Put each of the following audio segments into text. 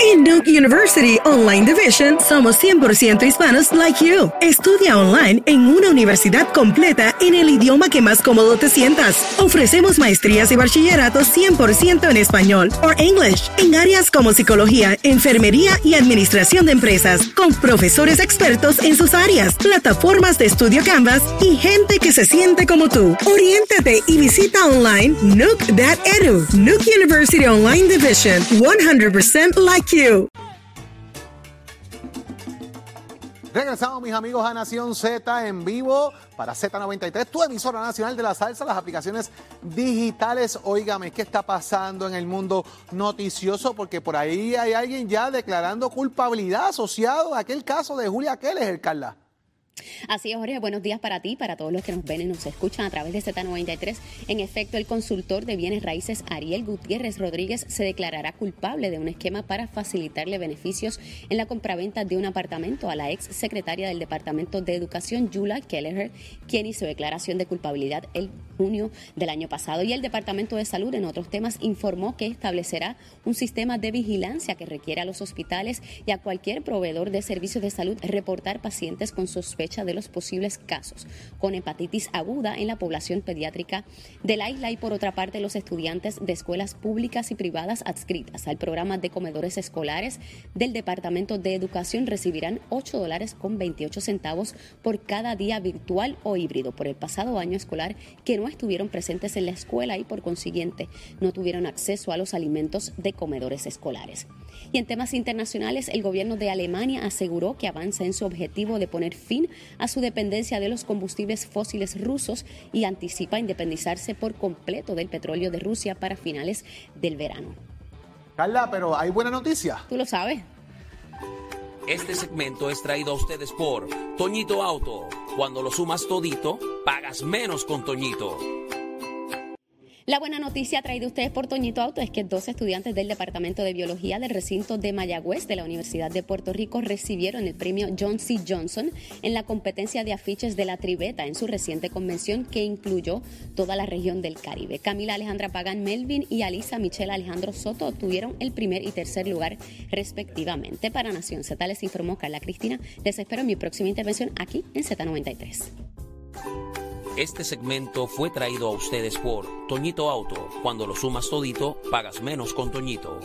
En Duke University Online Division somos 100% hispanos like you. Estudia online en una universidad completa en el idioma que más cómodo te sientas. Ofrecemos maestrías y bachilleratos 100% en español o English en áreas como psicología, enfermería y administración de empresas, con profesores expertos en sus áreas, plataformas de estudio Canvas y gente que se siente como tú. Oriéntate y visita online Nook.edu. Nook University Online Division 100% like you. Regresamos, mis amigos, a Nación Z en vivo para Z93, tu emisora nacional de la salsa, las aplicaciones digitales. Óigame, ¿qué está pasando en el mundo noticioso? Porque por ahí hay alguien ya declarando culpabilidad asociado a aquel caso de Julia Keller, Carla. Así es, Jorge. Buenos días para ti, para todos los que nos ven y nos escuchan a través de Z93. En efecto, el consultor de bienes raíces Ariel Gutiérrez Rodríguez se declarará culpable de un esquema para facilitarle beneficios en la compraventa de un apartamento a la ex secretaria del Departamento de Educación, Yula Kelleher, quien hizo declaración de culpabilidad el junio del año pasado. Y el Departamento de Salud, en otros temas, informó que establecerá un sistema de vigilancia que requiere a los hospitales y a cualquier proveedor de servicios de salud reportar pacientes con sospecha de los posibles casos con hepatitis aguda en la población pediátrica de la isla y por otra parte los estudiantes de escuelas públicas y privadas adscritas al programa de comedores escolares del Departamento de Educación recibirán 8 dólares con 28 centavos por cada día virtual o híbrido por el pasado año escolar que no estuvieron presentes en la escuela y por consiguiente no tuvieron acceso a los alimentos de comedores escolares. Y en temas internacionales, el gobierno de Alemania aseguró que avanza en su objetivo de poner fin a su dependencia de los combustibles fósiles rusos y anticipa independizarse por completo del petróleo de Rusia para finales del verano. Carla, pero hay buena noticia. Tú lo sabes. Este segmento es traído a ustedes por Toñito Auto. Cuando lo sumas todito, pagas menos con Toñito. La buena noticia traída ustedes por Toñito Auto es que dos estudiantes del Departamento de Biología del recinto de Mayagüez de la Universidad de Puerto Rico recibieron el premio John C. Johnson en la competencia de afiches de la Tribeta en su reciente convención que incluyó toda la región del Caribe. Camila Alejandra Pagan Melvin y Alisa Michelle Alejandro Soto obtuvieron el primer y tercer lugar respectivamente. Para Nación Z les informó Carla Cristina. Les espero en mi próxima intervención aquí en Z93. Este segmento fue traído a ustedes por Toñito Auto. Cuando lo sumas todito, pagas menos con Toñito.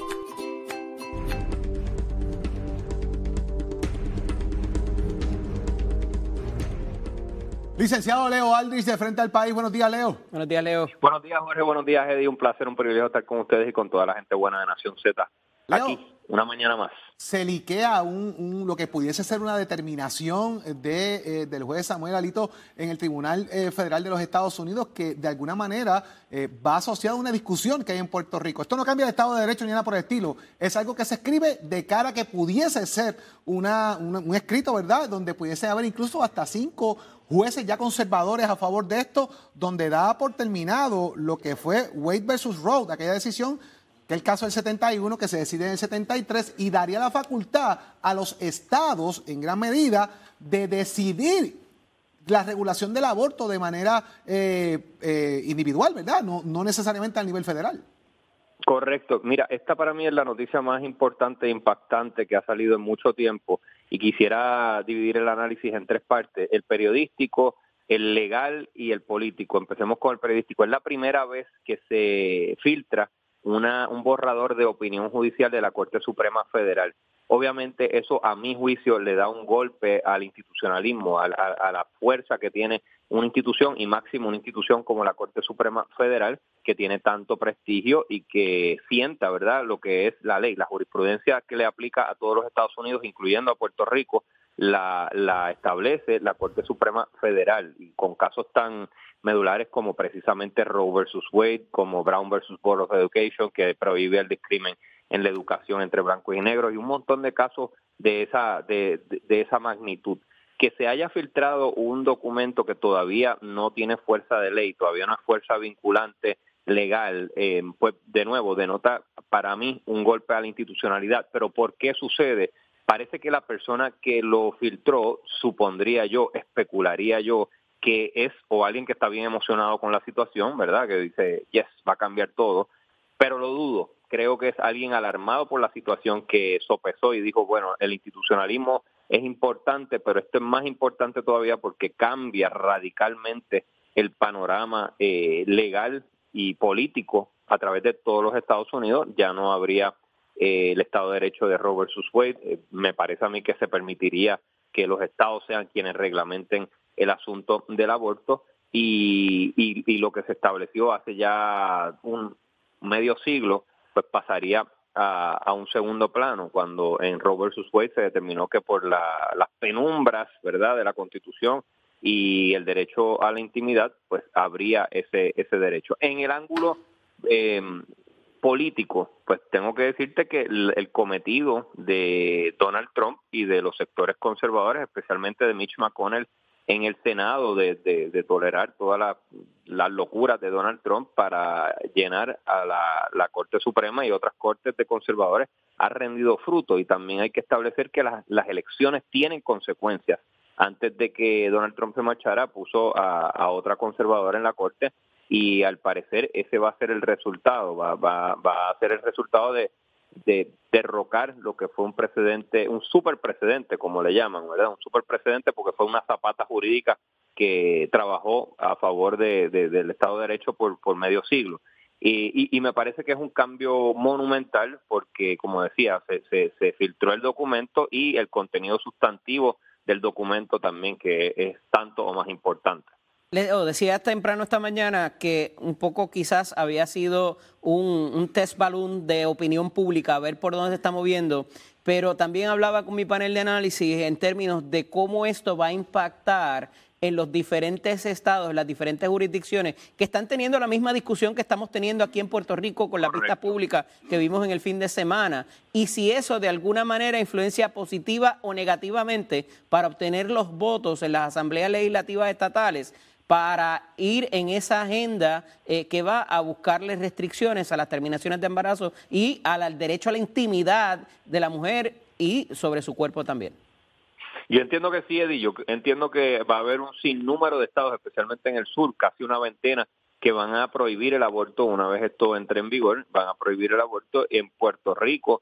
Licenciado Leo Aldrich de Frente al País. Buenos días, Leo. Buenos días, Leo. Buenos días, Jorge. Buenos días, Eddie. Un placer, un privilegio estar con ustedes y con toda la gente buena de Nación Z. Leo, Aquí, una mañana más. Se liquea un, un- lo que pudiese ser una determinación de, eh, del juez Samuel Alito en el Tribunal eh, Federal de los Estados Unidos que de alguna manera eh, va asociado a una discusión que hay en Puerto Rico. Esto no cambia el Estado de Derecho ni nada por el estilo. Es algo que se escribe de cara a que pudiese ser una, una- un escrito, ¿verdad? Donde pudiese haber incluso hasta cinco jueces ya conservadores a favor de esto, donde da por terminado lo que fue Wade versus Roe, aquella decisión que el caso del 71 que se decide en el 73 y daría la facultad a los estados en gran medida de decidir la regulación del aborto de manera eh, eh, individual, ¿verdad? No, no necesariamente a nivel federal. Correcto. Mira, esta para mí es la noticia más importante e impactante que ha salido en mucho tiempo y quisiera dividir el análisis en tres partes, el periodístico, el legal y el político. Empecemos con el periodístico. Es la primera vez que se filtra una, un borrador de opinión judicial de la Corte Suprema Federal. Obviamente eso a mi juicio le da un golpe al institucionalismo, a, a- a la fuerza que tiene una institución y máximo una institución como la Corte Suprema Federal que tiene tanto prestigio y que sienta, ¿verdad?, lo que es la ley, la jurisprudencia que le aplica a todos los Estados Unidos, incluyendo a Puerto Rico, la, la establece la Corte Suprema Federal y con casos tan medulares como precisamente Roe versus Wade, como Brown versus Board of Education, que prohíbe el discrimen en la educación entre blancos y negros, y un montón de casos de esa, de, de- esa magnitud. Que se haya filtrado un documento que todavía no tiene fuerza de ley, todavía no es fuerza vinculante legal, eh, pues de nuevo denota para mí un golpe a la institucionalidad. Pero ¿por qué sucede? Parece que la persona que lo filtró, supondría yo, especularía yo, que es o alguien que está bien emocionado con la situación, ¿verdad? Que dice, yes, va a cambiar todo, pero lo dudo. creo que es alguien alarmado por la situación que sopesó y dijo, bueno, el institucionalismo es importante, pero esto es más importante todavía porque cambia radicalmente el panorama eh, legal y político a través de todos los Estados Unidos. Ya no habría eh, el Estado de Derecho de Roe versus Wade. Eh, me parece a mí que se permitiría que los estados sean quienes reglamenten el asunto del aborto y, y lo que se estableció hace ya un medio siglo pues pasaría a, un segundo plano cuando en Roe versus Wade se determinó que por las penumbras verdad de la Constitución y el derecho a la intimidad pues habría ese ese derecho en el ángulo eh, político pues tengo que decirte que el, cometido de Donald Trump y de los sectores conservadores especialmente de Mitch McConnell en el Senado de, de, tolerar todas las la locuras de Donald Trump para llenar a la, Corte Suprema y otras cortes de conservadores ha rendido fruto y también hay que establecer que las, elecciones tienen consecuencias. Antes de que Donald Trump se marchara, puso a otra conservadora en la Corte y al parecer ese va a ser el resultado, va, va, va a ser el resultado de, de derrocar lo que fue un precedente, un super precedente, como le llaman, ¿verdad? Un super precedente porque fue una zapata jurídica que trabajó a favor de, del Estado de Derecho por, medio siglo. Y, y, me parece que es un cambio monumental porque, como decía, se, se filtró el documento y el contenido sustantivo del documento también, que es tanto o más importante. Le, decía temprano esta mañana que un poco quizás había sido un, un, test balloon de opinión pública, a ver por dónde se está moviendo, pero también hablaba con mi panel de análisis en términos de cómo esto va a impactar en los diferentes estados, las diferentes jurisdicciones, que están teniendo la misma discusión que estamos teniendo aquí en Puerto Rico con la pista pública que vimos en el fin de semana, y si eso de alguna manera influencia positiva o negativamente para obtener los votos en las asambleas legislativas estatales para ir en esa agenda eh, que va a buscarle restricciones a las terminaciones de embarazo y al, derecho a la intimidad de la mujer y sobre su cuerpo también. Yo entiendo que sí, Eddie, yo entiendo que va a haber un sinnúmero de estados, especialmente en el sur, casi una veintena, que van a prohibir el aborto una vez esto entre en vigor, van a prohibir el aborto en Puerto Rico.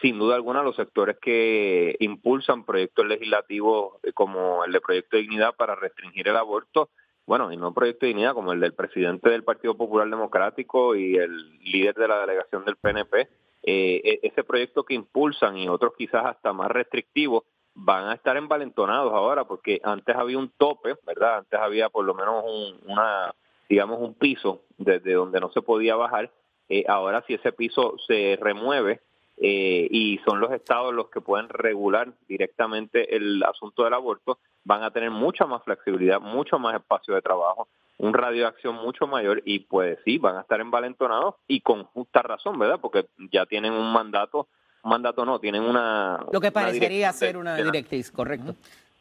Sin duda alguna, los sectores que impulsan proyectos legislativos eh, como el de Proyecto de Dignidad para restringir el aborto bueno, y no un proyecto de dignidad como el del presidente del Partido Popular Democrático y el líder de la delegación del PNP, eh, e, ese proyecto que impulsan y otros quizás hasta más restrictivos van a estar envalentonados ahora porque antes había un tope, ¿verdad? Antes había por lo menos un, una, digamos, un piso desde donde no se podía bajar. Eh, ahora si ese piso se remueve, eh, y son los estados los que pueden regular directamente el asunto del aborto, van a tener mucha más flexibilidad, mucho más espacio de trabajo, un radio de acción mucho mayor y pues sí, van a estar envalentonados y con justa razón, ¿verdad? Porque ya tienen un mandato, un mandato no, tienen una... Lo que parecería ser una directriz, correcto.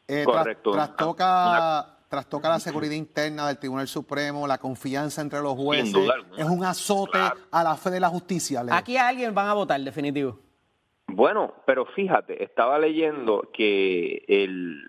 Eh, correcto. trastoca, trastoca la seguridad interna del Tribunal Supremo, la confianza entre los jueces. es un azote a la fe de la justicia. Aquí a alguien van a votar, definitivo. Bueno, pero fíjate, estaba leyendo que el,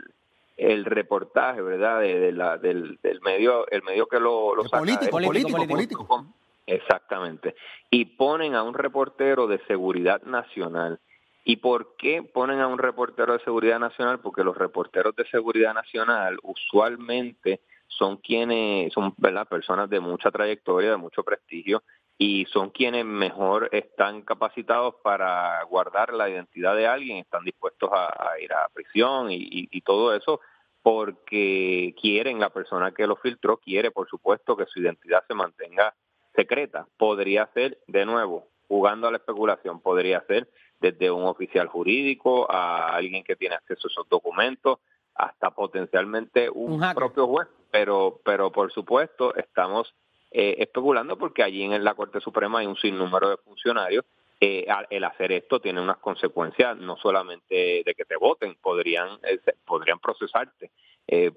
el reportaje, ¿verdad? De, la, del, del, medio, el medio que lo, lo saca, político, político, político, Exactamente. Y ponen a un reportero de seguridad nacional ¿Y por qué ponen a un reportero de seguridad nacional? Porque los reporteros de seguridad nacional usualmente son quienes, son ¿verdad? personas de mucha trayectoria, de mucho prestigio, y son quienes mejor están capacitados para guardar la identidad de alguien, están dispuestos a, ir a prisión y, y todo eso, porque quieren, la persona que lo filtró quiere, por supuesto, que su identidad se mantenga secreta. Podría ser, de nuevo, jugando a la especulación, podría ser desde un oficial jurídico a alguien que tiene acceso a esos documentos, hasta potencialmente un, propio juez. Pero, pero por supuesto, estamos eh, especulando porque allí en la Corte Suprema hay un sinnúmero de funcionarios. Eh, el hacer esto tiene unas consecuencias no solamente de que te voten, podrían eh, podrían procesarte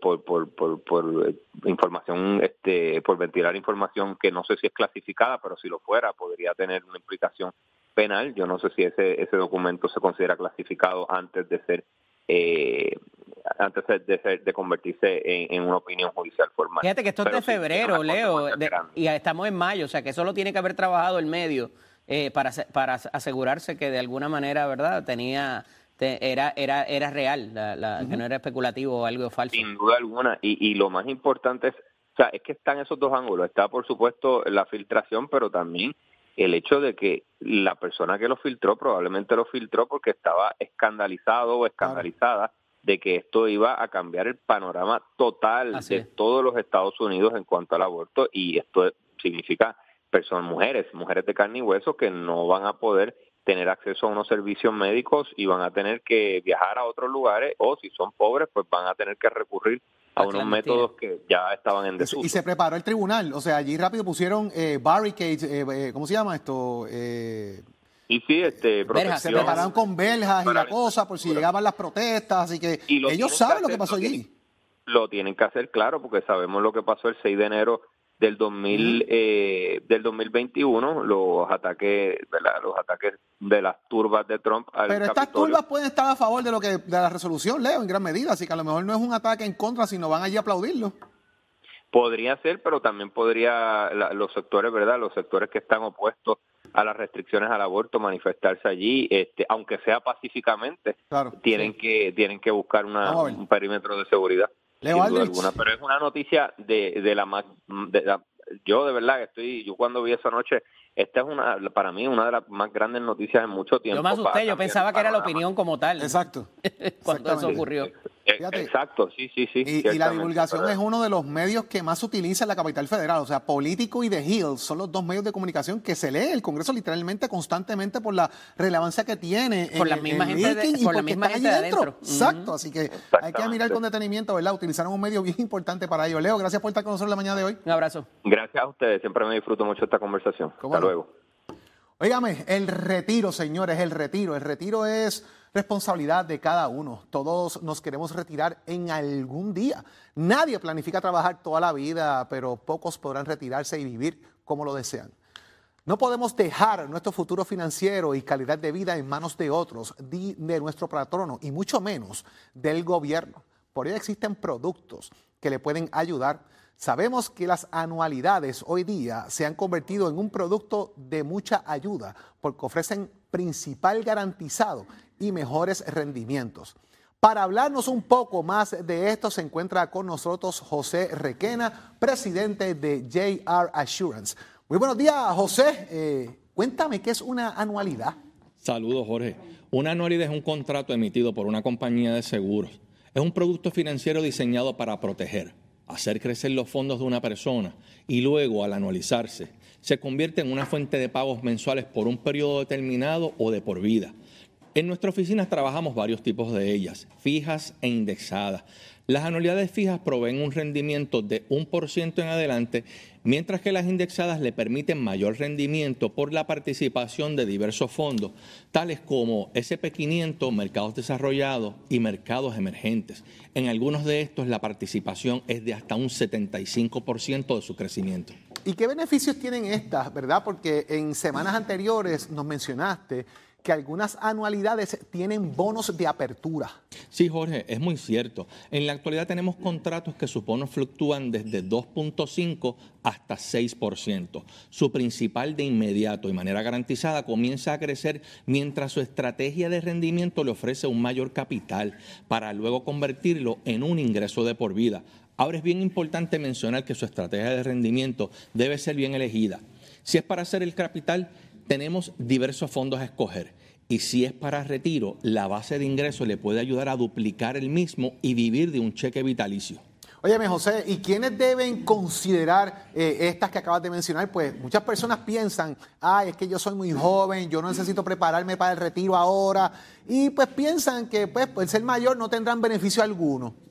por, por, por, por información, este, por ventilar información que no sé si es clasificada, pero si lo fuera podría tener una implicación penal. Yo no sé si ese, ese documento se considera clasificado antes de ser eh, antes de, ser, de convertirse en, una opinión judicial formal. Fíjate que esto es de febrero, Leo, y estamos en mayo, o sea que eso lo tiene que haber trabajado el medio eh, para, para asegurarse que de alguna manera, ¿verdad?, tenía era, era, era real, la, que no era especulativo o algo falso. Sin duda alguna. Y, y lo más importante es, o sea, es que están esos dos ángulos. Está, por supuesto, la filtración, pero también el hecho de que la persona que lo filtró probablemente lo filtró porque estaba escandalizado o escandalizada de que esto iba a cambiar el panorama total de todos los Estados Unidos en cuanto al aborto y esto significa personas, mujeres, mujeres de carne y hueso que no van a poder tener acceso a unos servicios médicos y van a tener que viajar a otros lugares o si son pobres pues van a tener que recurrir a unos métodos que ya estaban en desuso. Y se preparó el tribunal, o sea, allí rápido pusieron eh, barricades, eh, eh, ¿cómo se llama esto? Eh, y sí, este, se prepararon con verjas y la cosa por si llegaban las protestas, así que ellos saben lo que pasó allí. Lo tienen que hacer claro porque sabemos lo que pasó el 6 de enero del 2000 eh, del 2021 los ataques ¿verdad? los ataques de las turbas de Trump al pero estas turbas pueden estar a favor de lo que de la resolución Leo en gran medida así que a lo mejor no es un ataque en contra sino van allí a aplaudirlo. Podría ser pero también podría los sectores verdad los sectores que están opuestos a las restricciones al aborto manifestarse allí este aunque sea pacíficamente tienen que tienen que buscar una, un perímetro de seguridad Leo alguna, pero es una noticia de, de la más, de yo de verdad que estoy, yo cuando vi esa noche, esta es una, para mí, una de las más grandes noticias en mucho tiempo. Yo me asusté, yo pensaba que era la opinión como tal. Exacto. cuando eso ocurrió. Exacto, sí, sí, sí. Y, la divulgación es uno de los medios que más se utiliza en la capital federal. O sea, Político y The Hill son los dos medios de comunicación que se lee el Congreso literalmente constantemente por la relevancia que tiene. Por la misma gente, por la misma gente adentro. Exacto, así que hay que mirar con detenimiento, ¿verdad? Utilizaron un medio bien importante para ello. Leo, gracias por estar con nosotros la mañana de hoy. Un abrazo. Gracias a ustedes, siempre me disfruto mucho esta conversación. Hasta luego. Óigame, el retiro, señores, el retiro. El retiro es responsabilidad de cada uno. Todos nos queremos retirar en algún día. Nadie planifica trabajar toda la vida, pero pocos podrán retirarse y vivir como lo desean. No podemos dejar nuestro futuro financiero y calidad de vida en manos de otros, de nuestro patrono y mucho menos del gobierno. Por ello existen productos que le pueden ayudar. Sabemos que las anualidades hoy día se han convertido en un producto de mucha ayuda porque ofrecen principal garantizado y mejores rendimientos. Para hablarnos un poco más de esto se encuentra con nosotros José Requena, presidente de JR Assurance. Muy buenos días, José. Eh, cuéntame qué es una anualidad. Saludos, Jorge. Una anualidad es un contrato emitido por una compañía de seguros. Es un producto financiero diseñado para proteger, hacer crecer los fondos de una persona y luego, al anualizarse, se convierte en una fuente de pagos mensuales por un periodo determinado o de por vida. En nuestra oficina trabajamos varios tipos de ellas, fijas e indexadas. Las anualidades fijas proveen un rendimiento de un por ciento en adelante, mientras que las indexadas le permiten mayor rendimiento por la participación de diversos fondos, tales como SP500, mercados desarrollados y mercados emergentes. En algunos de estos la participación es de hasta un 75% de su crecimiento. ¿Y qué beneficios tienen estas, verdad? Porque en semanas anteriores nos mencionaste que algunas anualidades tienen bonos de apertura. Sí, Jorge, es muy cierto. En la actualidad tenemos contratos que sus bonos fluctúan desde 2.5 hasta 6%. Su principal de inmediato y manera garantizada comienza a crecer mientras su estrategia de rendimiento le ofrece un mayor capital para luego convertirlo en un ingreso de por vida. Ahora es bien importante mencionar que su estrategia de rendimiento debe ser bien elegida. Si es para hacer el capital, tenemos diversos fondos a escoger. Y si es para retiro, la base de ingresos le puede ayudar a duplicar el mismo y vivir de un cheque vitalicio. Óyeme, José, ¿y quiénes deben considerar eh, estas que acabas de mencionar? Pues muchas personas piensan, ay, es que yo soy muy joven, yo no necesito prepararme para el retiro ahora, y pues piensan que pues, por ser mayor no tendrán beneficio alguno.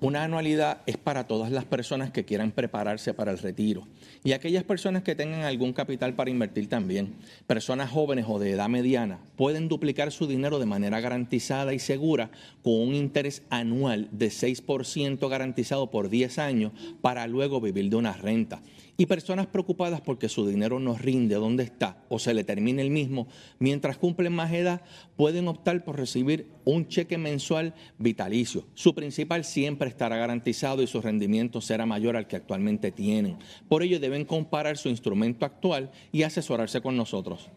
Una anualidad es para todas las personas que quieran prepararse para el retiro y aquellas personas que tengan algún capital para invertir también. Personas jóvenes o de edad mediana pueden duplicar su dinero de manera garantizada y segura con un interés anual de 6% garantizado por 10 años para luego vivir de una renta. Y personas preocupadas porque su dinero no rinde donde está o se le termine el mismo, mientras cumplen más edad, pueden optar por recibir un cheque mensual vitalicio. Su principal siempre estará garantizado y su rendimiento será mayor al que actualmente tienen. Por ello deben comparar su instrumento actual y asesorarse con nosotros.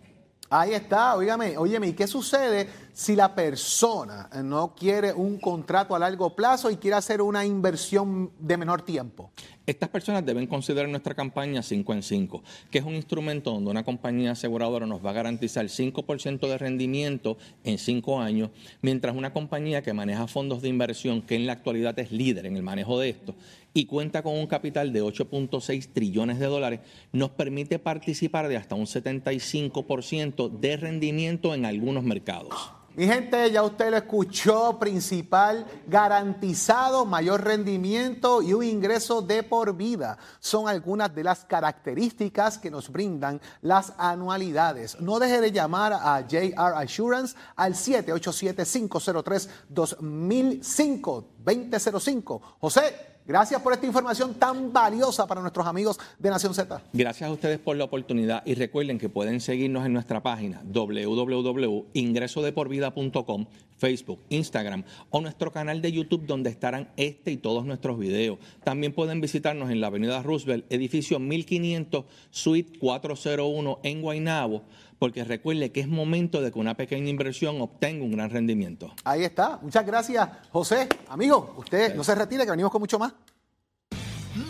Ahí está, óigame, óyeme, ¿y qué sucede si la persona no quiere un contrato a largo plazo y quiere hacer una inversión de menor tiempo? Estas personas deben considerar nuestra campaña 5 en 5, que es un instrumento donde una compañía aseguradora nos va a garantizar 5% de rendimiento en 5 años, mientras una compañía que maneja fondos de inversión, que en la actualidad es líder en el manejo de esto, y cuenta con un capital de 8.6 trillones de dólares, nos permite participar de hasta un 75% de rendimiento en algunos mercados. Mi gente, ya usted lo escuchó, principal garantizado, mayor rendimiento y un ingreso de por vida. Son algunas de las características que nos brindan las anualidades. No deje de llamar a JR Assurance al 787-503-2005. José. Gracias por esta información tan valiosa para nuestros amigos de Nación Z. Gracias a ustedes por la oportunidad y recuerden que pueden seguirnos en nuestra página www.ingresodeporvida.com, Facebook, Instagram o nuestro canal de YouTube donde estarán este y todos nuestros videos. También pueden visitarnos en la Avenida Roosevelt, edificio 1500, suite 401 en Guaynabo porque recuerde que es momento de que una pequeña inversión obtenga un gran rendimiento. Ahí está. Muchas gracias, José. Amigo, usted no se retire, que venimos con mucho más.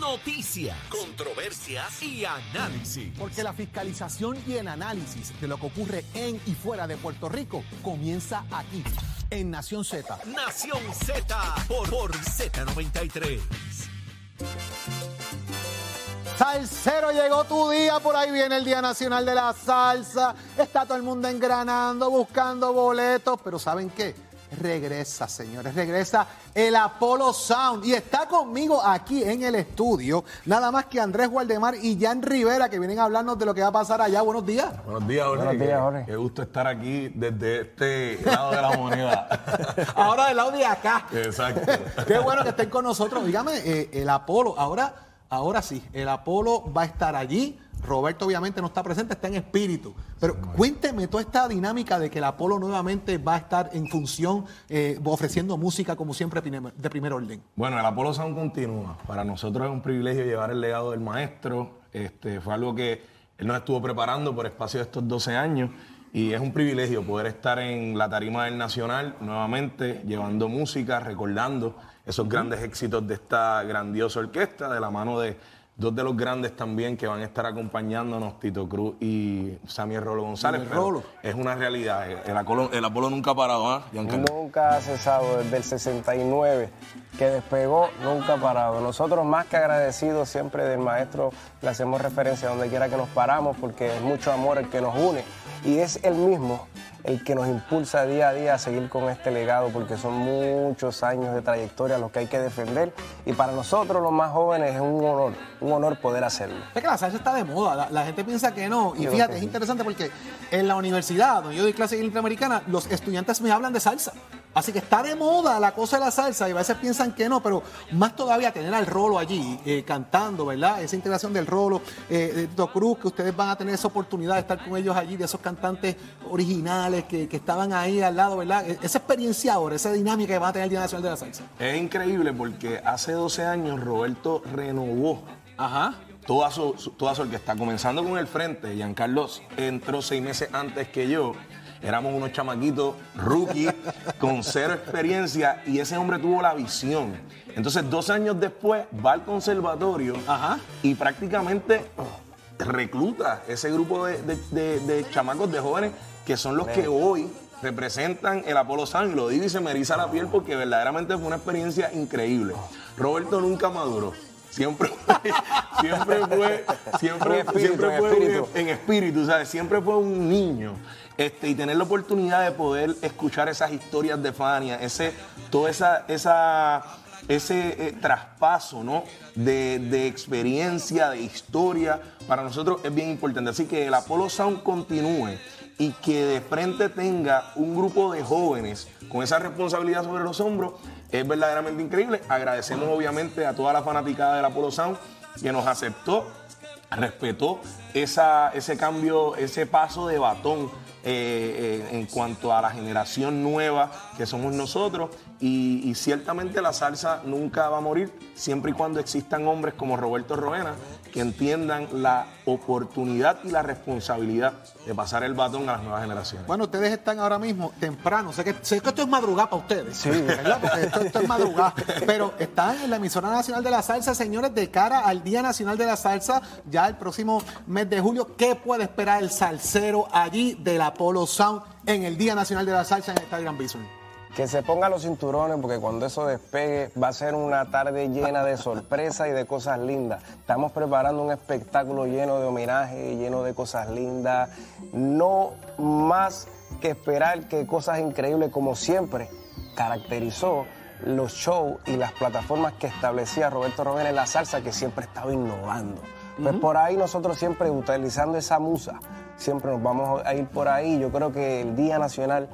Noticias, controversias y análisis. Porque la fiscalización y el análisis de lo que ocurre en y fuera de Puerto Rico comienza aquí, en Nación Z. Nación Z por, por Z93. Salsero, llegó tu día, por ahí viene el Día Nacional de la Salsa. Está todo el mundo engranando, buscando boletos, pero ¿saben qué? Regresa, señores, regresa el Apollo Sound y está conmigo aquí en el estudio, nada más que Andrés Gualdemar y Jan Rivera que vienen a hablarnos de lo que va a pasar allá. Buenos días. Buenos días, Jorge. Buenos días, Jorge. Qué, gusto estar aquí desde este lado de la moneda. ahora del lado de acá. Exacto. Qué bueno que estén con nosotros. Dígame, eh, el Apolo, ahora Ahora sí, el Apolo va a estar allí. Roberto obviamente no está presente, está en espíritu. Pero cuénteme toda esta dinámica de que el Apolo nuevamente va a estar en función, eh, ofreciendo música como siempre de primer orden. Bueno, el Apolo Sound continúa. Para nosotros es un privilegio llevar el legado del maestro. Este, fue algo que él nos estuvo preparando por espacio de estos 12 años. Y es un privilegio poder estar en la tarima del Nacional nuevamente, llevando música, recordando esos grandes éxitos de esta grandiosa orquesta, de la mano de dos de los grandes también que van a estar acompañándonos, Tito Cruz y Samuel Rolo González. Rolo. Es una realidad, el Apolo, el Apolo nunca ha parado, ¿ah? Nunca ha cesado, desde el 69 que despegó, nunca ha parado. Nosotros más que agradecidos siempre del maestro, le hacemos referencia a donde quiera que nos paramos porque es mucho amor el que nos une y es el mismo el que nos impulsa día a día a seguir con este legado, porque son muchos años de trayectoria los que hay que defender. Y para nosotros, los más jóvenes, es un honor, un honor poder hacerlo. Es que la salsa está de moda, la, gente piensa que no. Y fíjate, es interesante porque en la universidad, donde yo doy clase interamericana, los estudiantes me hablan de salsa. Así que está de moda la cosa de la salsa y a veces piensan que no, pero más todavía tener al rolo allí eh, cantando, ¿verdad? Esa integración del rolo, eh, de Do Cruz, que ustedes van a tener esa oportunidad de estar con ellos allí, de esos cantantes originales que, estaban ahí al lado, ¿verdad? E, esa experiencia ahora, esa dinámica que van a tener el Día Nacional de la Salsa. Es increíble porque hace 12 años Roberto renovó Ajá. Toda su, toda su orquesta, comenzando con el frente, Giancarlos entró seis meses antes que yo éramos unos chamaquitos rookie con cero experiencia y ese hombre tuvo la visión. Entonces, dos años después va al conservatorio y prácticamente recluta ese grupo de, chamacos, de jóvenes que son los que hoy representan el Apolo San. Lo digo y se me eriza la piel porque verdaderamente fue una experiencia increíble. Roberto nunca maduró. Siempre, siempre fue, siempre, siempre fue en espíritu, ¿sabes? Siempre fue un niño. Este, y tener la oportunidad de poder escuchar esas historias de Fania, ese, toda esa, esa ese eh, traspaso ¿no? de, de, experiencia, de historia, para nosotros es bien importante. Así que el Apollo Sound continúe y que de frente tenga un grupo de jóvenes con esa responsabilidad sobre los hombros es verdaderamente increíble. Agradecemos obviamente a toda la fanaticada del Apollo Sound que nos aceptó, respetó esa, ese cambio, ese paso de batón eh, eh, en cuanto a la generación nueva que somos nosotros. Y, y ciertamente la salsa nunca va a morir siempre y cuando existan hombres como Roberto Roena que entiendan la oportunidad y la responsabilidad de pasar el batón a las nuevas generaciones. Bueno, ustedes están ahora mismo temprano. Sé que, sé que esto es madrugada para ustedes. Sí. ¿verdad? Porque esto, esto es madrugada. Pero están en la emisora nacional de la salsa, señores, de cara al Día Nacional de la Salsa, ya el próximo mes de julio. ¿Qué puede esperar el salsero allí del Apollo Sound en el Día Nacional de la Salsa en el Estadio Gran Bison? Que se pongan los cinturones porque cuando eso despegue va a ser una tarde llena de sorpresas y de cosas lindas. Estamos preparando un espectáculo lleno de homenaje, lleno de cosas lindas. No más que esperar que cosas increíbles como siempre caracterizó los shows y las plataformas que establecía Roberto Romero en la salsa que siempre estaba innovando. Pues por ahí nosotros siempre utilizando esa musa, siempre nos vamos a ir por ahí. Yo creo que el Día Nacional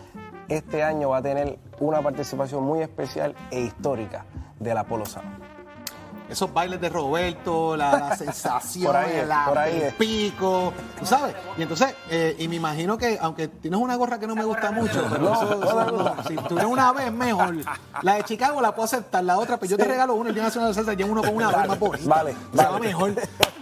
este año va a tener una participación muy especial e histórica del Apolo Sound. Esos bailes de Roberto, la, la sensación, Por ahí es, la- por ahí el pico, tú sabes. Y entonces, eh, y me imagino que, aunque tienes una gorra que no me gusta mucho, pero No, eso- no, eso- no, no. si tuvieras una vez, mejor. La de Chicago la puedo aceptar, la otra, pues yo te regalo uno, el Día Nacional de la Salsa, llevo uno con una vez más bonita. vale, Se va vale. mejor.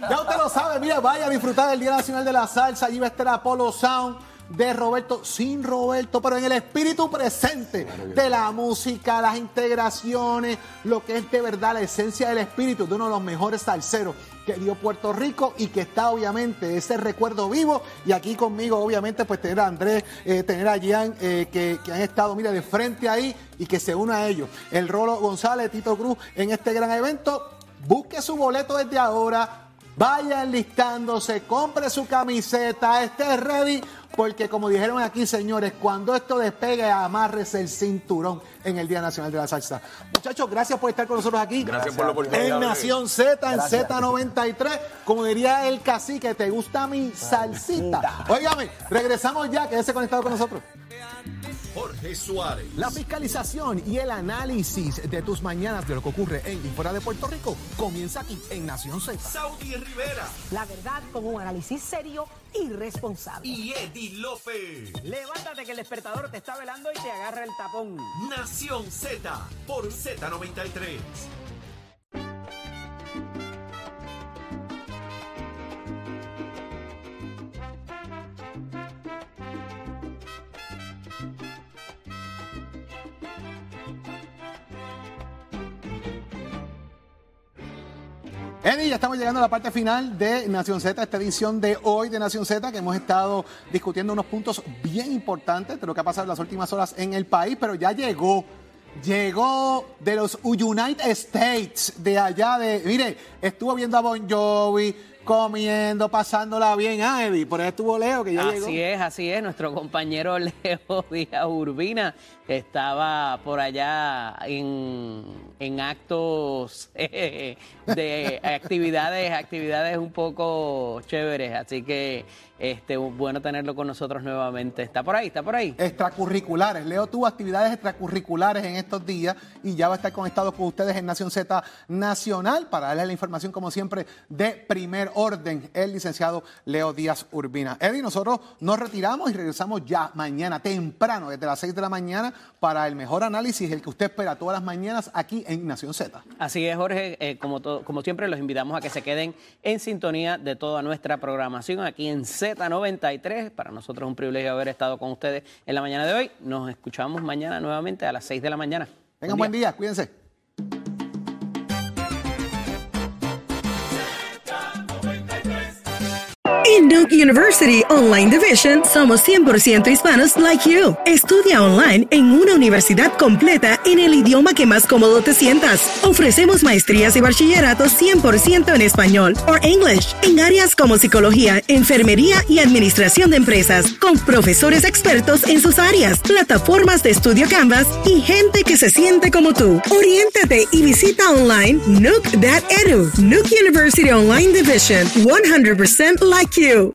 Ya usted lo sabe, mira, vaya a disfrutar del Día Nacional de la Salsa, allí va a estar Apolo Sound de Roberto, sin Roberto, pero en el espíritu presente de la música, las integraciones, lo que es de verdad la esencia del espíritu de uno de los mejores salseros que dio Puerto Rico y que está obviamente ese recuerdo vivo. Y aquí conmigo, obviamente, pues tener a Andrés, eh, tener a Gian, eh, que, que han estado, mira, de frente ahí y que se une a ellos. El Rolo González, Tito Cruz, en este gran evento. Busque su boleto desde ahora. Vaya enlistándose, compre su camiseta, esté ready, porque como dijeron aquí, señores, cuando esto despegue, amárrese el cinturón en el Día Nacional de la Salsa. Muchachos, gracias por estar con nosotros aquí. Gracias por la oportunidad, En. Nación Z, en Gracias. Z93, como diría el cacique, ¿te gusta mi salsita? Óigame, regresamos ya, quédese conectado con nosotros. Jorge Suárez. La fiscalización y el análisis de tus mañanas de lo que ocurre en y fuera de Puerto Rico comienza aquí en Nación Z. Saudi Rivera La verdad con un análisis serio y responsable. y Eddie Lofe. Levántate que el despertador te está velando y te agarra el tapón. Nación Z por Z93. Eddie, ya estamos llegando a la parte final de Nación Z, esta edición de hoy de Nación Z, que hemos estado discutiendo unos puntos bien importantes de lo que ha pasado en las últimas horas en el país, pero ya llegó, llegó de los United States, de allá de, mire, estuvo viendo a Bon Jovi, comiendo, pasándola bien, ah, por ahí estuvo Leo, que ya llegó. Así es, así es. Nuestro compañero Leo Díaz Urbina estaba por allá en, en actos eh, de actividades, actividades un poco chéveres. Así que este bueno tenerlo con nosotros nuevamente. Está por ahí, está por ahí. extracurriculares. Leo tuvo actividades extracurriculares en estos días y ya va a estar conectado con ustedes en Nación Z Nacional para darles la información, como siempre, de primer orden, el licenciado Leo Díaz Urbina. Eddie, nosotros nos retiramos y regresamos ya mañana, temprano, desde las 6 de la mañana, para el mejor análisis, el que usted espera todas las mañanas aquí en Nación Z. Así es, Jorge. Eh, como, como siempre, los invitamos a que se queden en sintonía de toda nuestra programación aquí en Z93. Para nosotros es un privilegio haber estado con ustedes en la mañana de hoy. Nos escuchamos mañana nuevamente a las 6 de la mañana. Tengan buen día, cuídense. En University Online Division somos 100% hispanos like you. Estudia online en una universidad completa en el idioma que más cómodo te sientas. Ofrecemos maestrías y bachilleratos 100% en español o English en áreas como psicología, enfermería y administración de empresas, con profesores expertos en sus áreas, plataformas de estudio Canvas y gente que se siente como tú. Oriéntate y visita online Nook.edu. Nook University Online Division 100% like you.